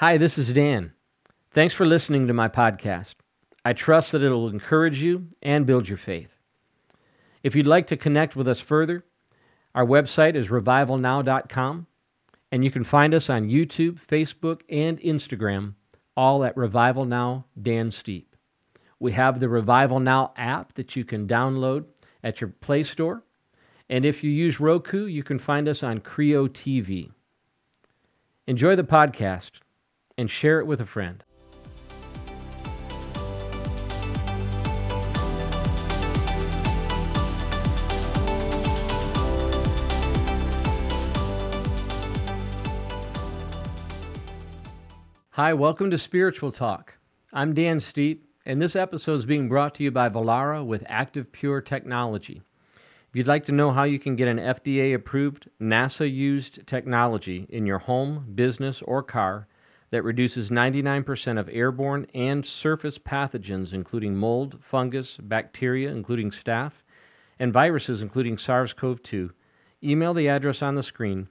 Hi, this is Dan. Thanks for listening to my podcast. I trust that it'll encourage you and build your faith. If you'd like to connect with us further, our website is revivalnow.com, and you can find us on YouTube, Facebook, and Instagram, all at Revival Now Dan Steepe. We have the Revival Now app that you can download at your Play Store, and if you use Roku, you can find us on Creo TV. Enjoy the podcast and share it with a friend. Hi, welcome to Spiritual Talk. I'm Dan Steepe, and this episode is being brought to you by Vollara with Active Pure Technology. If you'd like to know how you can get an FDA approved, NASA used technology in your home, business, or car that reduces 99% of airborne and surface pathogens, including mold, fungus, bacteria, including staph, and viruses, including SARS CoV 2, email the address on the screen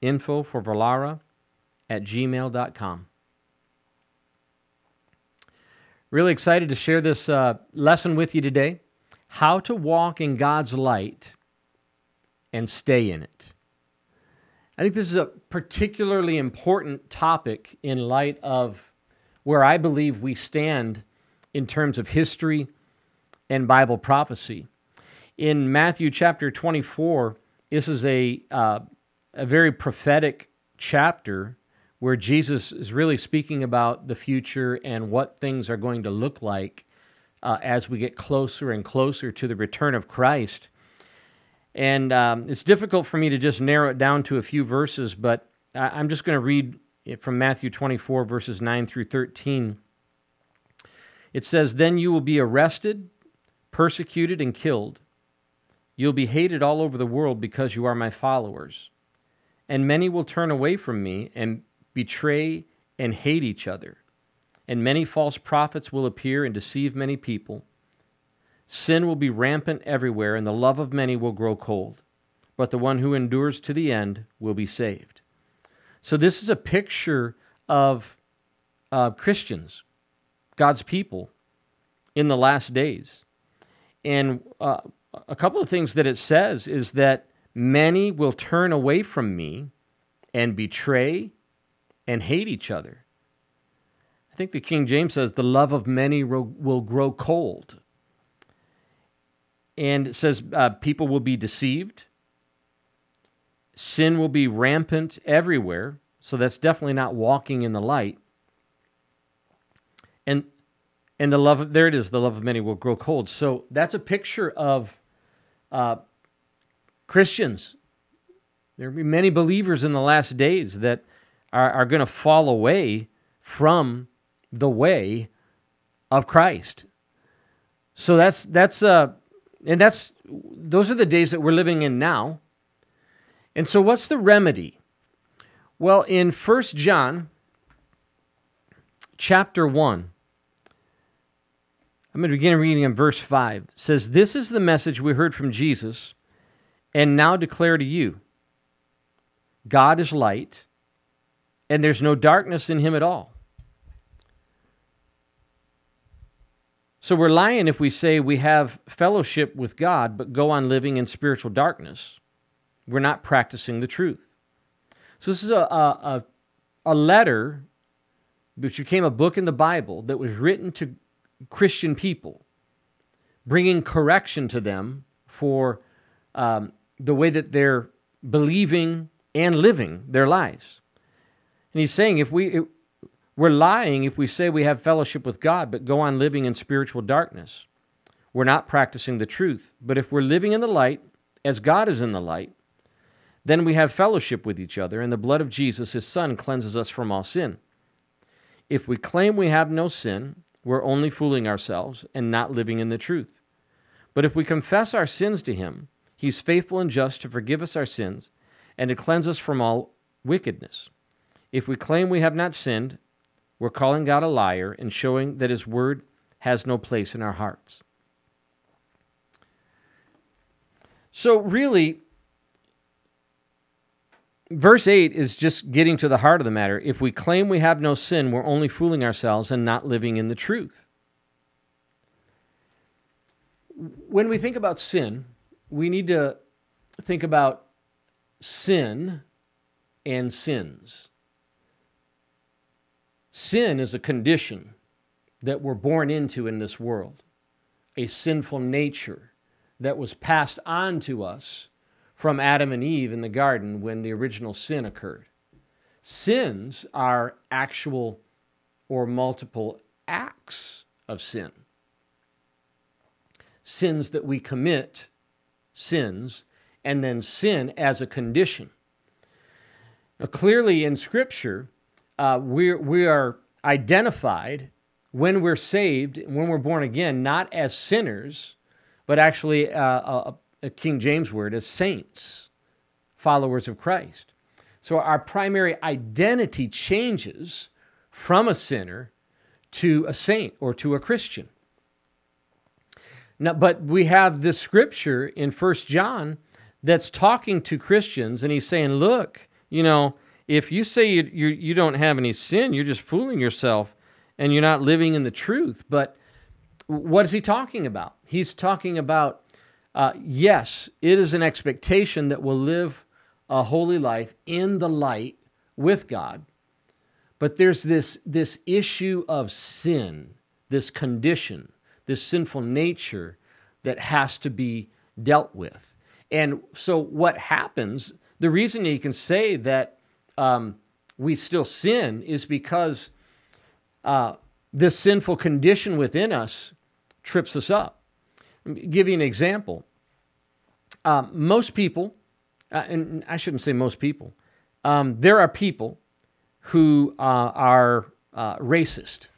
info for Vollara at gmail.com. Really excited to share this uh, lesson with you today how to walk in God's light and stay in it. I think this is a particularly important topic in light of where I believe we stand in terms of history and Bible prophecy. In Matthew chapter 24, this is a, uh, a very prophetic chapter where Jesus is really speaking about the future and what things are going to look like uh, as we get closer and closer to the return of Christ. And um, it's difficult for me to just narrow it down to a few verses, but I- I'm just going to read from Matthew 24, verses 9 through 13. It says, Then you will be arrested, persecuted, and killed. You'll be hated all over the world because you are my followers. And many will turn away from me and betray, and hate each other. And many false prophets will appear and deceive many people. Sin will be rampant everywhere, and the love of many will grow cold. But the one who endures to the end will be saved. So, this is a picture of uh, Christians, God's people, in the last days. And uh, a couple of things that it says is that many will turn away from me and betray and hate each other. I think the King James says, the love of many will grow cold. And it says, uh, people will be deceived. Sin will be rampant everywhere. So that's definitely not walking in the light. And and the love of, there it is, the love of many will grow cold. So that's a picture of uh, Christians. There will be many believers in the last days that are, are going to fall away from the way of Christ. So that's that's uh and that's those are the days that we're living in now. And so what's the remedy? Well, in First John chapter 1 I'm going to begin reading in verse 5. It says, This is the message we heard from Jesus and now declare to you God is light, and there's no darkness in him at all. So we're lying if we say we have fellowship with God but go on living in spiritual darkness. We're not practicing the truth. So this is a, a, a letter which became a book in the Bible that was written to Christian people, bringing correction to them for um, the way that they're believing and living their lives. And he's saying if we, we're lying if we say we have fellowship with God but go on living in spiritual darkness. We're not practicing the truth. But if we're living in the light, as God is in the light, then we have fellowship with each other, and the blood of Jesus, his Son, cleanses us from all sin. If we claim we have no sin, we're only fooling ourselves and not living in the truth. But if we confess our sins to him, he's faithful and just to forgive us our sins and to cleanse us from all wickedness. If we claim we have not sinned, we're calling God a liar and showing that His word has no place in our hearts. So, really, verse 8 is just getting to the heart of the matter. If we claim we have no sin, we're only fooling ourselves and not living in the truth. When we think about sin, we need to think about sin and sins. Sin is a condition that we're born into in this world, a sinful nature that was passed on to us from Adam and Eve in the garden when the original sin occurred. Sins are actual or multiple acts of sin. Sins that we commit, sins, and then sin as a condition. Now, clearly in Scripture, uh, we we are identified when we're saved, when we're born again, not as sinners, but actually uh, a, a King James word as saints, followers of Christ. So our primary identity changes from a sinner to a saint or to a Christian. Now, but we have this scripture in First John that's talking to Christians, and he's saying, look, you know, if you say you, you, you don't have any sin, you're just fooling yourself and you're not living in the truth. But what is he talking about? He's talking about, uh, yes, it is an expectation that we'll live a holy life in the light with God. But there's this, this issue of sin, this condition, this sinful nature that has to be dealt with. And so, what happens, the reason he can say that um, we still sin is because uh, this sinful condition within us trips us up. Give you an example. Uh, most people, uh, and I shouldn't say most people, um, there are people who uh, are uh, racist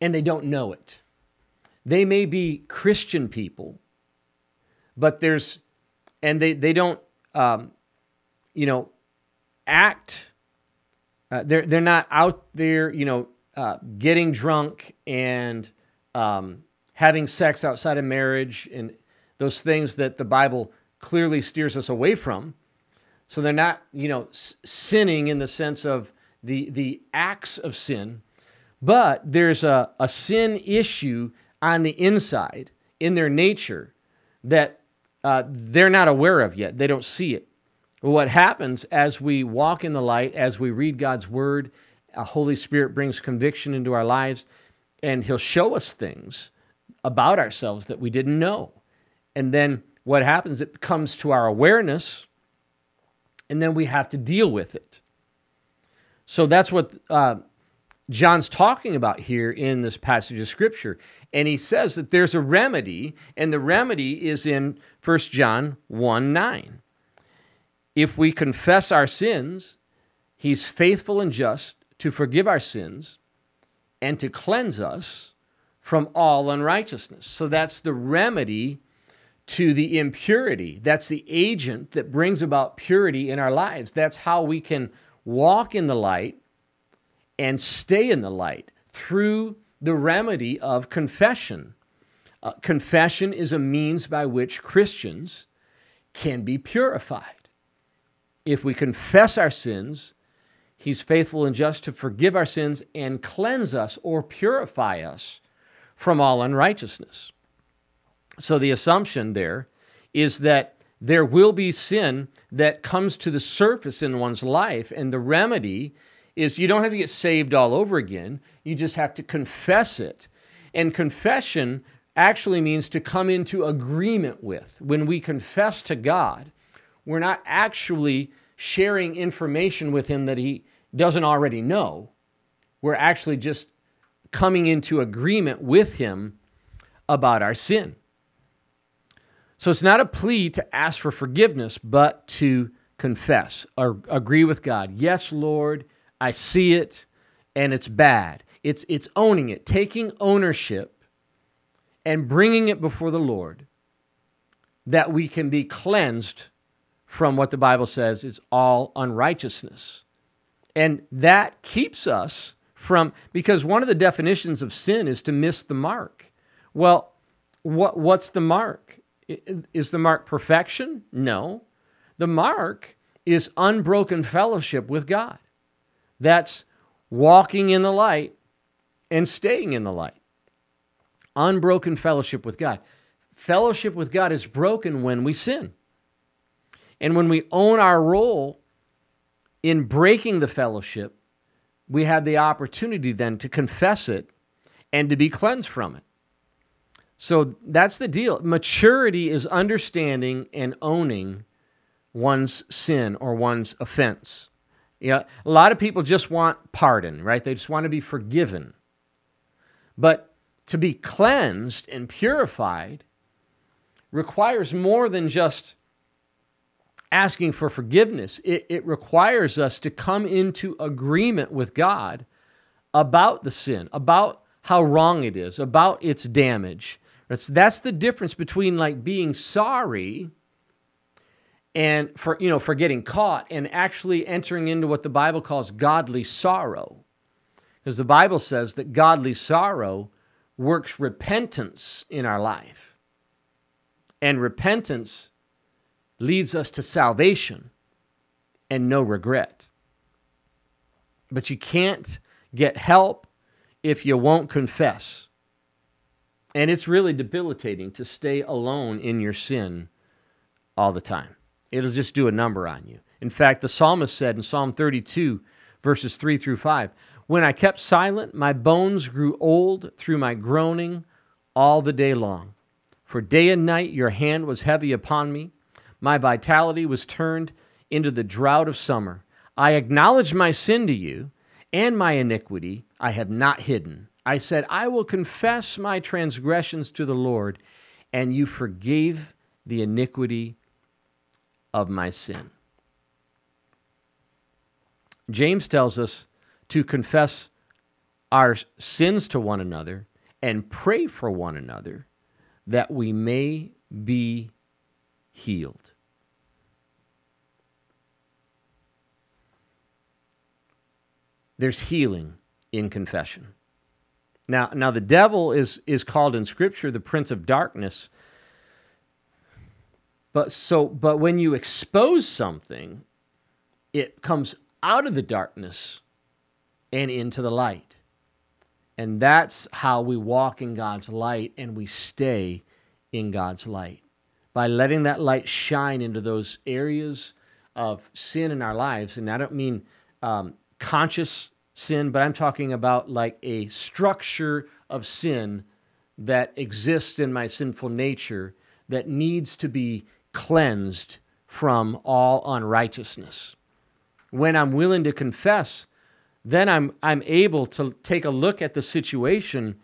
and they don't know it. They may be Christian people, but there's, and they, they don't, um, you know, act. Uh, they're they're not out there, you know, uh, getting drunk and um, having sex outside of marriage and those things that the Bible clearly steers us away from. So they're not, you know, s- sinning in the sense of the the acts of sin, but there's a, a sin issue on the inside in their nature that uh, they're not aware of yet. They don't see it. What happens as we walk in the light, as we read God's word, a Holy Spirit brings conviction into our lives, and He'll show us things about ourselves that we didn't know. And then what happens? It comes to our awareness, and then we have to deal with it. So that's what uh, John's talking about here in this passage of Scripture. And he says that there's a remedy, and the remedy is in 1 John 1 9. If we confess our sins, he's faithful and just to forgive our sins and to cleanse us from all unrighteousness. So that's the remedy to the impurity. That's the agent that brings about purity in our lives. That's how we can walk in the light and stay in the light through the remedy of confession. Uh, confession is a means by which Christians can be purified if we confess our sins, He's faithful and just to forgive our sins and cleanse us or purify us from all unrighteousness. So the assumption there is that there will be sin that comes to the surface in one's life, and the remedy is you don't have to get saved all over again. You just have to confess it. And confession actually means to come into agreement with. When we confess to God, we're not actually sharing information with him that he doesn't already know. We're actually just coming into agreement with him about our sin. So it's not a plea to ask for forgiveness, but to confess or agree with God. Yes, Lord, I see it and it's bad. It's, it's owning it, taking ownership and bringing it before the Lord that we can be cleansed from what the Bible says is all unrighteousness. And that keeps us from, because one of the definitions of sin is to miss the mark. Well, what, what's the mark? Is the mark perfection? No. The mark is unbroken fellowship with God. That's walking in the light and staying in the light. Unbroken fellowship with God. Fellowship with God is broken when we sin. And when we own our role in breaking the fellowship, we have the opportunity then to confess it and to be cleansed from it. So that's the deal. Maturity is understanding and owning one's sin or one's offense. Know, a lot of people just want pardon, right? They just want to be forgiven. But to be cleansed and purified requires more than just asking for forgiveness. It, it requires us to come into agreement with God about the sin, about how wrong it is, about its damage. That's, that's the difference between like being sorry and for you know for getting caught and actually entering into what the Bible calls godly sorrow. Because the Bible says that godly sorrow works repentance in our life. And repentance leads us to salvation and no regret. But you can't get help if you won't confess. And it's really debilitating to stay alone in your sin all the time. It'll just do a number on you. In fact, the psalmist said in Psalm 32, verses 3 through 5 When I kept silent, my bones grew old through my groaning all the day long. For day and night your hand was heavy upon me. My vitality was turned into the drought of summer. I acknowledged my sin to you, and my iniquity I have not hidden. I said, I will confess my transgressions to the Lord, and you forgave the iniquity of my sin. James tells us to confess our sins to one another and pray for one another that we may be healed. There's healing in confession. Now, now the devil is, is called in Scripture the prince of darkness. But so, but when you expose something, it comes out of the darkness and into the light. And that's how we walk in God's light and we stay in God's light by letting that light shine into those areas of sin in our lives. And I don't mean um, conscious sin, but I'm talking about like a structure of sin that exists in my sinful nature that needs to be cleansed from all unrighteousness. When I'm willing to confess, then I'm, I'm able to take a look at the situation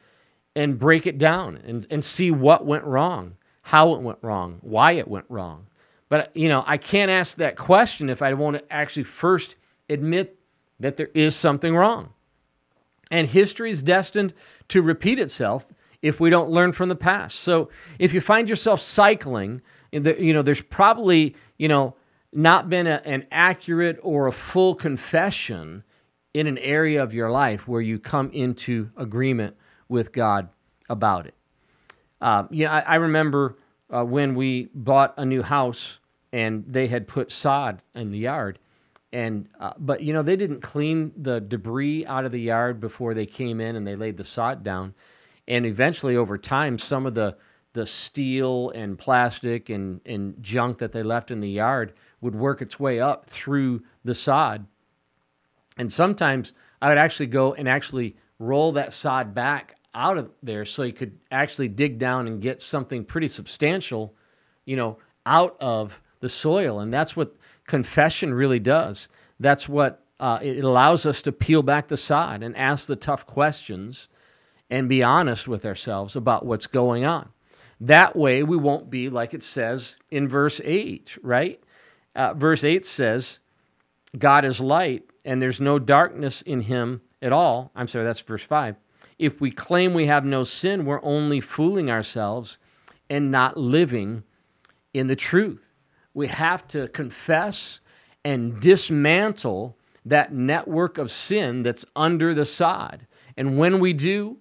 and break it down and, and see what went wrong how it went wrong, why it went wrong. But, you know, I can't ask that question if I want to actually first admit that there is something wrong. And history is destined to repeat itself if we don't learn from the past. So if you find yourself cycling, you know, there's probably, you know, not been a, an accurate or a full confession in an area of your life where you come into agreement with God about it. Uh, you know, I, I remember uh, when we bought a new house and they had put sod in the yard, and uh, but you know they didn't clean the debris out of the yard before they came in and they laid the sod down, and eventually over time some of the the steel and plastic and, and junk that they left in the yard would work its way up through the sod. And sometimes I would actually go and actually roll that sod back out of there so you could actually dig down and get something pretty substantial, you know, out of the soil. And that's what confession really does. That's what uh, it allows us to peel back the sod and ask the tough questions and be honest with ourselves about what's going on. That way, we won't be like it says in verse 8, right? Uh, verse 8 says, God is light, and there's no darkness in him at all. I'm sorry, that's verse 5 if we claim we have no sin, we're only fooling ourselves and not living in the truth. We have to confess and dismantle that network of sin that's under the sod. And when we do,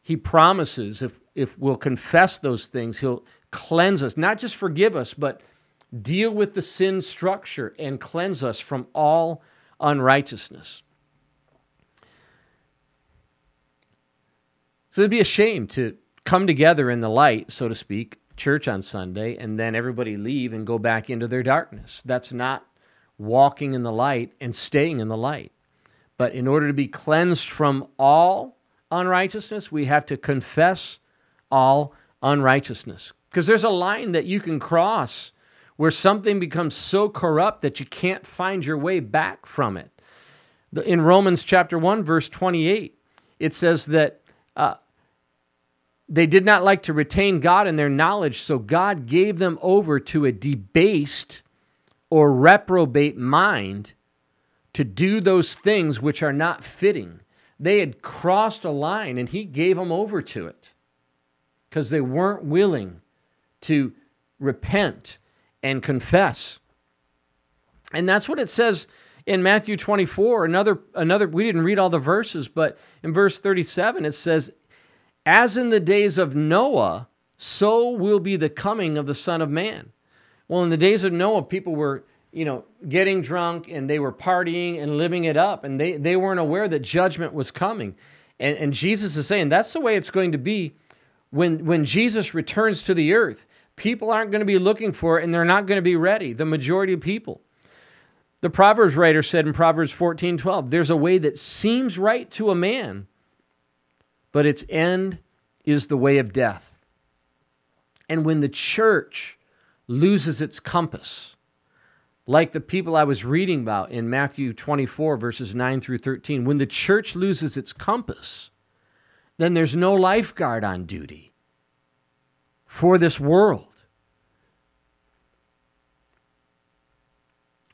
he promises if, if we'll confess those things, he'll cleanse us, not just forgive us, but deal with the sin structure, and cleanse us from all unrighteousness. So it'd be a shame to come together in the light, so to speak, church on Sunday, and then everybody leave and go back into their darkness. That's not walking in the light and staying in the light. But in order to be cleansed from all unrighteousness, we have to confess all unrighteousness. Because there's a line that you can cross where something becomes so corrupt that you can't find your way back from it. In Romans chapter 1, verse 28, it says that uh, they did not like to retain God in their knowledge, so God gave them over to a debased or reprobate mind to do those things which are not fitting. They had crossed a line and he gave them over to it because they weren't willing to repent and confess. And that's what it says in Matthew 24. Another, another, we didn't read all the verses, but in verse 37, it says, As in the days of Noah, so will be the coming of the Son of Man. Well, in the days of Noah, people were, you know, getting drunk and they were partying and living it up, and they, they weren't aware that judgment was coming. And, and Jesus is saying that's the way it's going to be when, when Jesus returns to the earth. People aren't going to be looking for it and they're not going to be ready, the majority of people. The Proverbs writer said in Proverbs 14 12, there's a way that seems right to a man, but its end is the way of death. And when the church loses its compass, like the people I was reading about in Matthew 24, verses 9 through 13, when the church loses its compass, then there's no lifeguard on duty for this world.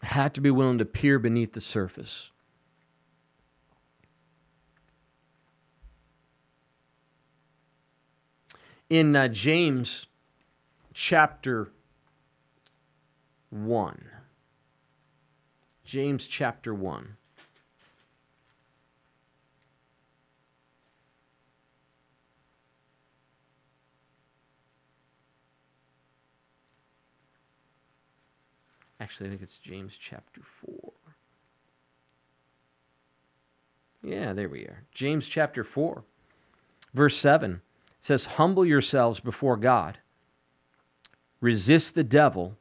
I had to be willing to peer beneath the surface. In uh, James chapter 1, James chapter 1. Actually, I think it's James chapter 4. Yeah, there we are. James chapter 4, verse 7 says, Humble yourselves before God, resist the devil,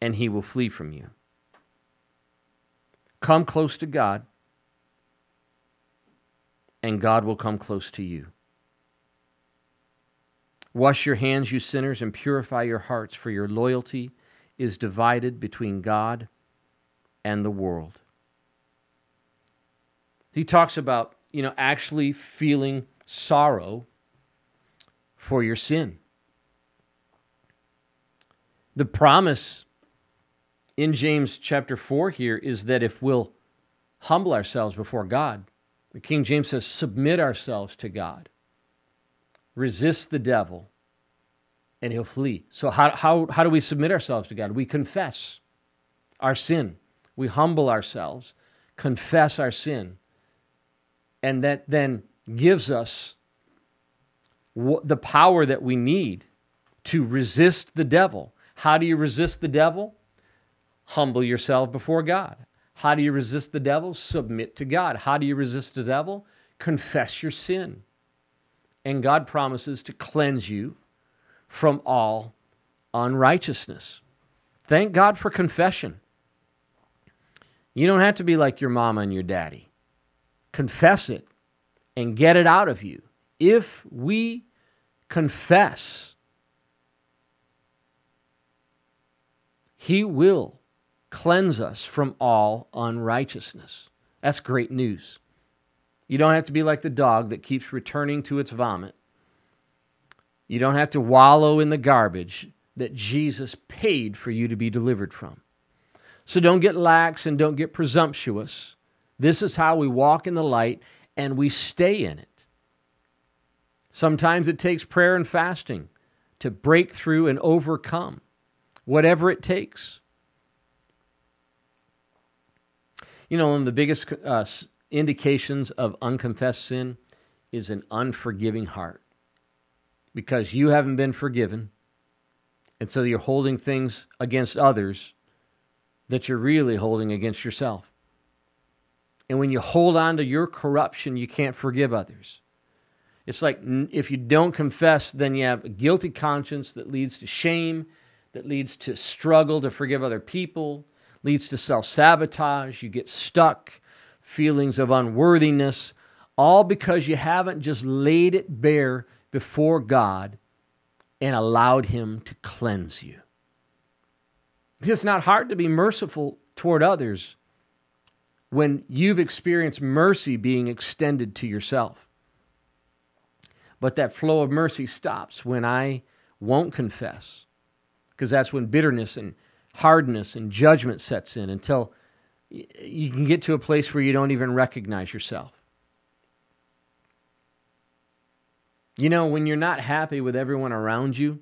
and he will flee from you. Come close to God, and God will come close to you. Wash your hands, you sinners, and purify your hearts, for your loyalty is divided between God and the world. He talks about, you know, actually feeling sorrow for your sin. The promise in James chapter 4 here is that if we'll humble ourselves before God, the King James says, submit ourselves to God, resist the devil, and he'll flee. So, how, how, how do we submit ourselves to God? We confess our sin, we humble ourselves, confess our sin, and that then gives us the power that we need to resist the devil. How do you resist the devil? Humble yourself before God. How do you resist the devil? Submit to God. How do you resist the devil? Confess your sin. And God promises to cleanse you from all unrighteousness. Thank God for confession. You don't have to be like your mama and your daddy. Confess it and get it out of you. If we confess, He will cleanse us from all unrighteousness. That's great news. You don't have to be like the dog that keeps returning to its vomit. You don't have to wallow in the garbage that Jesus paid for you to be delivered from. So don't get lax and don't get presumptuous. This is how we walk in the light and we stay in it. Sometimes it takes prayer and fasting to break through and overcome, whatever it takes. You know, one of the biggest uh, indications of unconfessed sin is an unforgiving heart because you haven't been forgiven And so you're holding things against others that you're really holding against yourself. And when you hold on to your corruption, you can't forgive others. It's like if you don't confess, then you have a guilty conscience that leads to shame, that leads to struggle to forgive other people, leads to self sabotage. You get stuck, feelings of unworthiness, all because you haven't just laid it bare before God and allowed Him to cleanse you. It's not hard to be merciful toward others when you've experienced mercy being extended to yourself. But that flow of mercy stops when I won't confess, because that's when bitterness and hardness and judgment sets in until you can get to a place where you don't even recognize yourself. You know, when you're not happy with everyone around you,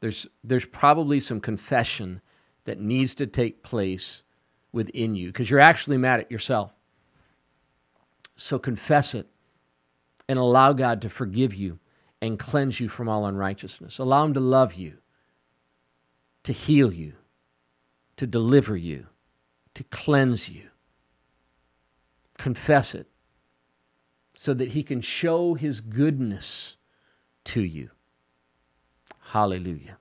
there's, there's probably some confession that needs to take place within you because you're actually mad at yourself. So confess it and allow God to forgive you and cleanse you from all unrighteousness. Allow Him to love you, to heal you, to deliver you, to cleanse you. Confess it so that He can show His goodness to you. Hallelujah.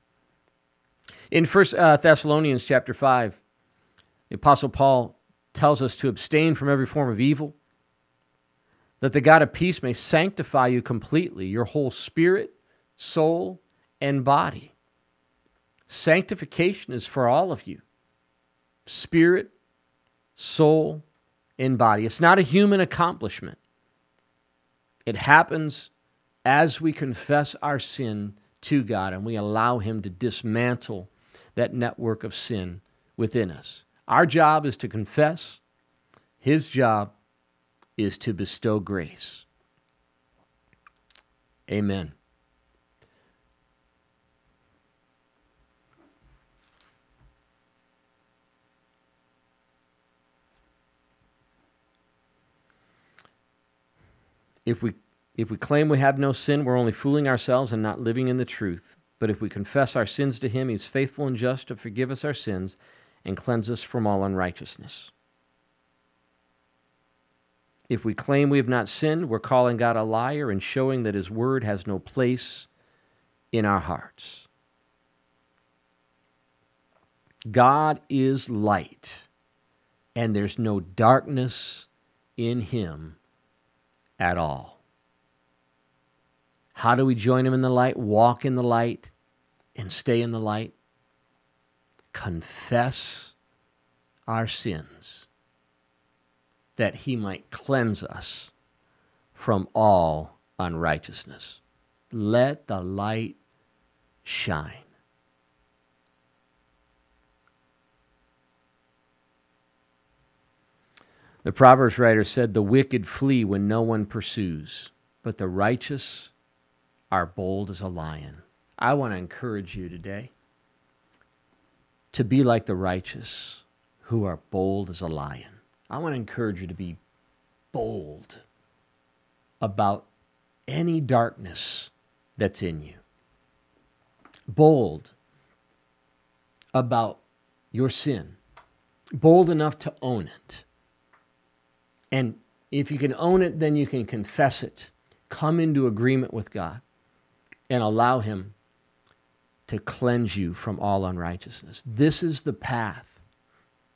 In First uh, Thessalonians chapter 5, the Apostle Paul tells us to abstain from every form of evil, that the God of peace may sanctify you completely, your whole spirit, soul, and body. Sanctification is for all of you spirit, soul, and body. It's not a human accomplishment. It happens as we confess our sin to God and we allow Him to dismantle that network of sin within us. Our job is to confess, His job is to bestow grace. Amen. If we if we claim we have no sin, we're only fooling ourselves and not living in the truth. But if we confess our sins to him, he is faithful and just to forgive us our sins and cleanse us from all unrighteousness. If we claim we have not sinned, we're calling God a liar and showing that his word has no place in our hearts. God is light, and there's no darkness in him at all. How do we join him in the light? Walk in the light and stay in the light. Confess our sins that he might cleanse us from all unrighteousness. Let the light shine. The Proverbs writer said, The wicked flee when no one pursues, but the righteous are bold as a lion. I want to encourage you today to be like the righteous who are bold as a lion. I want to encourage you to be bold about any darkness that's in you. Bold about your sin. Bold enough to own it. And if you can own it, then you can confess it. Come into agreement with God and allow Him to cleanse you from all unrighteousness. This is the path.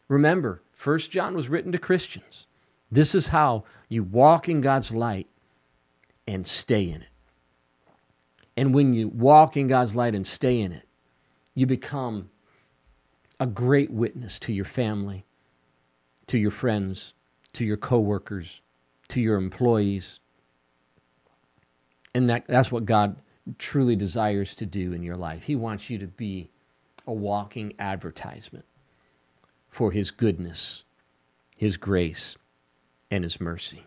Remember, First John was written to Christians. This is how you walk in God's light and stay in it. And when you walk in God's light and stay in it, you become a great witness to your family, to your friends, to your coworkers, to your employees. And that, that's what God truly desires to do in your life. He wants you to be a walking advertisement for His goodness, His grace, and His mercy.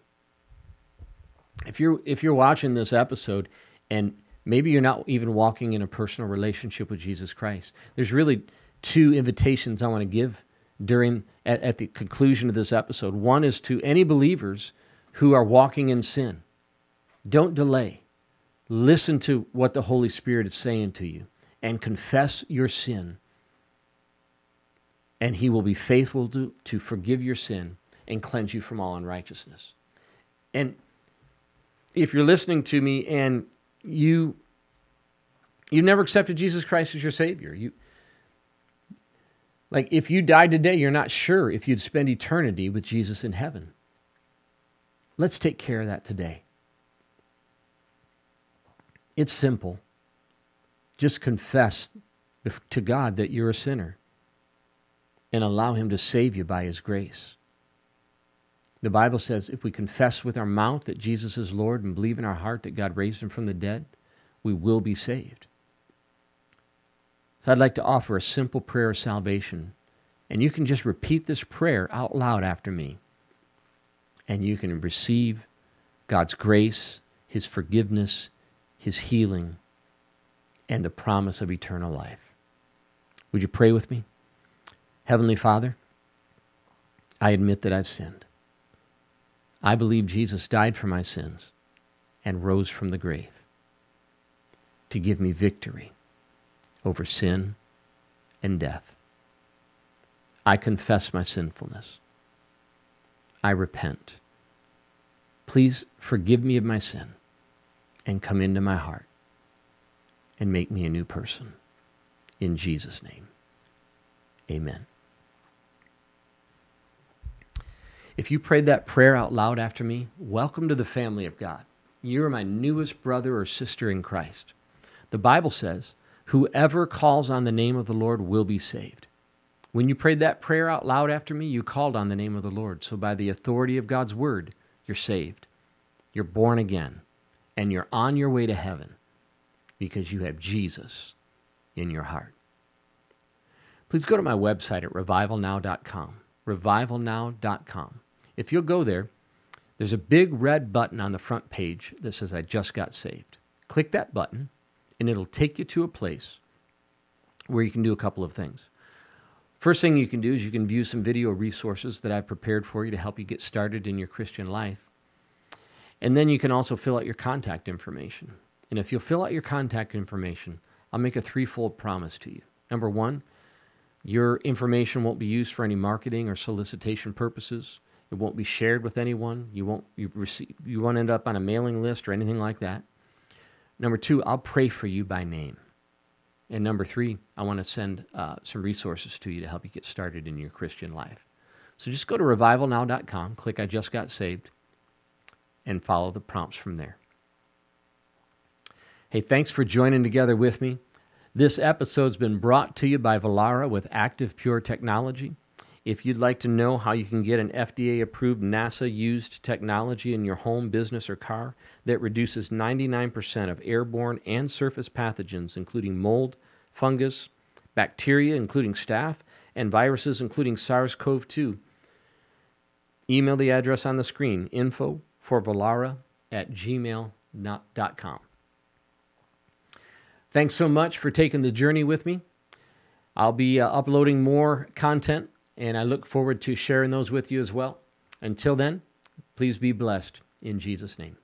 If you're, if you're watching this episode and maybe you're not even walking in a personal relationship with Jesus Christ, there's really two invitations I want to give during at, at the conclusion of this episode. One is to any believers who are walking in sin. Don't delay Listen to what the Holy Spirit is saying to you and confess your sin. And he will be faithful to, to forgive your sin and cleanse you from all unrighteousness. And if you're listening to me and you you've never accepted Jesus Christ as your savior, you like if you died today, you're not sure if you'd spend eternity with Jesus in heaven. Let's take care of that today. It's simple. Just confess to God that you're a sinner and allow Him to save you by His grace. The Bible says if we confess with our mouth that Jesus is Lord and believe in our heart that God raised Him from the dead, we will be saved. So I'd like to offer a simple prayer of salvation. And you can just repeat this prayer out loud after me. And you can receive God's grace, His forgiveness, His healing, and the promise of eternal life. Would you pray with me? Heavenly Father, I admit that I've sinned. I believe Jesus died for my sins and rose from the grave to give me victory over sin and death. I confess my sinfulness. I repent. Please forgive me of my sin and come into my heart and make me a new person. In Jesus' name, amen. If you prayed that prayer out loud after me, welcome to the family of God. You are my newest brother or sister in Christ. The Bible says, Whoever calls on the name of the Lord will be saved. When you prayed that prayer out loud after me, you called on the name of the Lord. So, by the authority of God's word, you're saved. You're born again. And you're on your way to heaven because you have Jesus in your heart. Please go to my website at revivalnow.com. Revivalnow.com. If you'll go there, there's a big red button on the front page that says, I just got saved. Click that button and it'll take you to a place where you can do a couple of things. First thing you can do is you can view some video resources that I've prepared for you to help you get started in your Christian life. And then you can also fill out your contact information. And if you'll fill out your contact information, I'll make a threefold promise to you. Number one, your information won't be used for any marketing or solicitation purposes. It won't be shared with anyone. You won't you receive you won't end up on a mailing list or anything like that. Number two, I'll pray for you by name. And number three, I want to send uh, some resources to you to help you get started in your Christian life. So just go to revivalnow.com, click I just got saved, and follow the prompts from there. Hey, thanks for joining together with me. This episode's been brought to you by Vollara with Active Pure Technology. If you'd like to know how you can get an FDA approved NASA used technology in your home, business, or car that reduces 99% of airborne and surface pathogens, including mold, fungus, bacteria, including staph, and viruses, including SARS CoV 2, email the address on the screen info for Vollara at gmail.com. Thanks so much for taking the journey with me. I'll be uh, uploading more content and I look forward to sharing those with you as well. Until then, please be blessed in Jesus' name.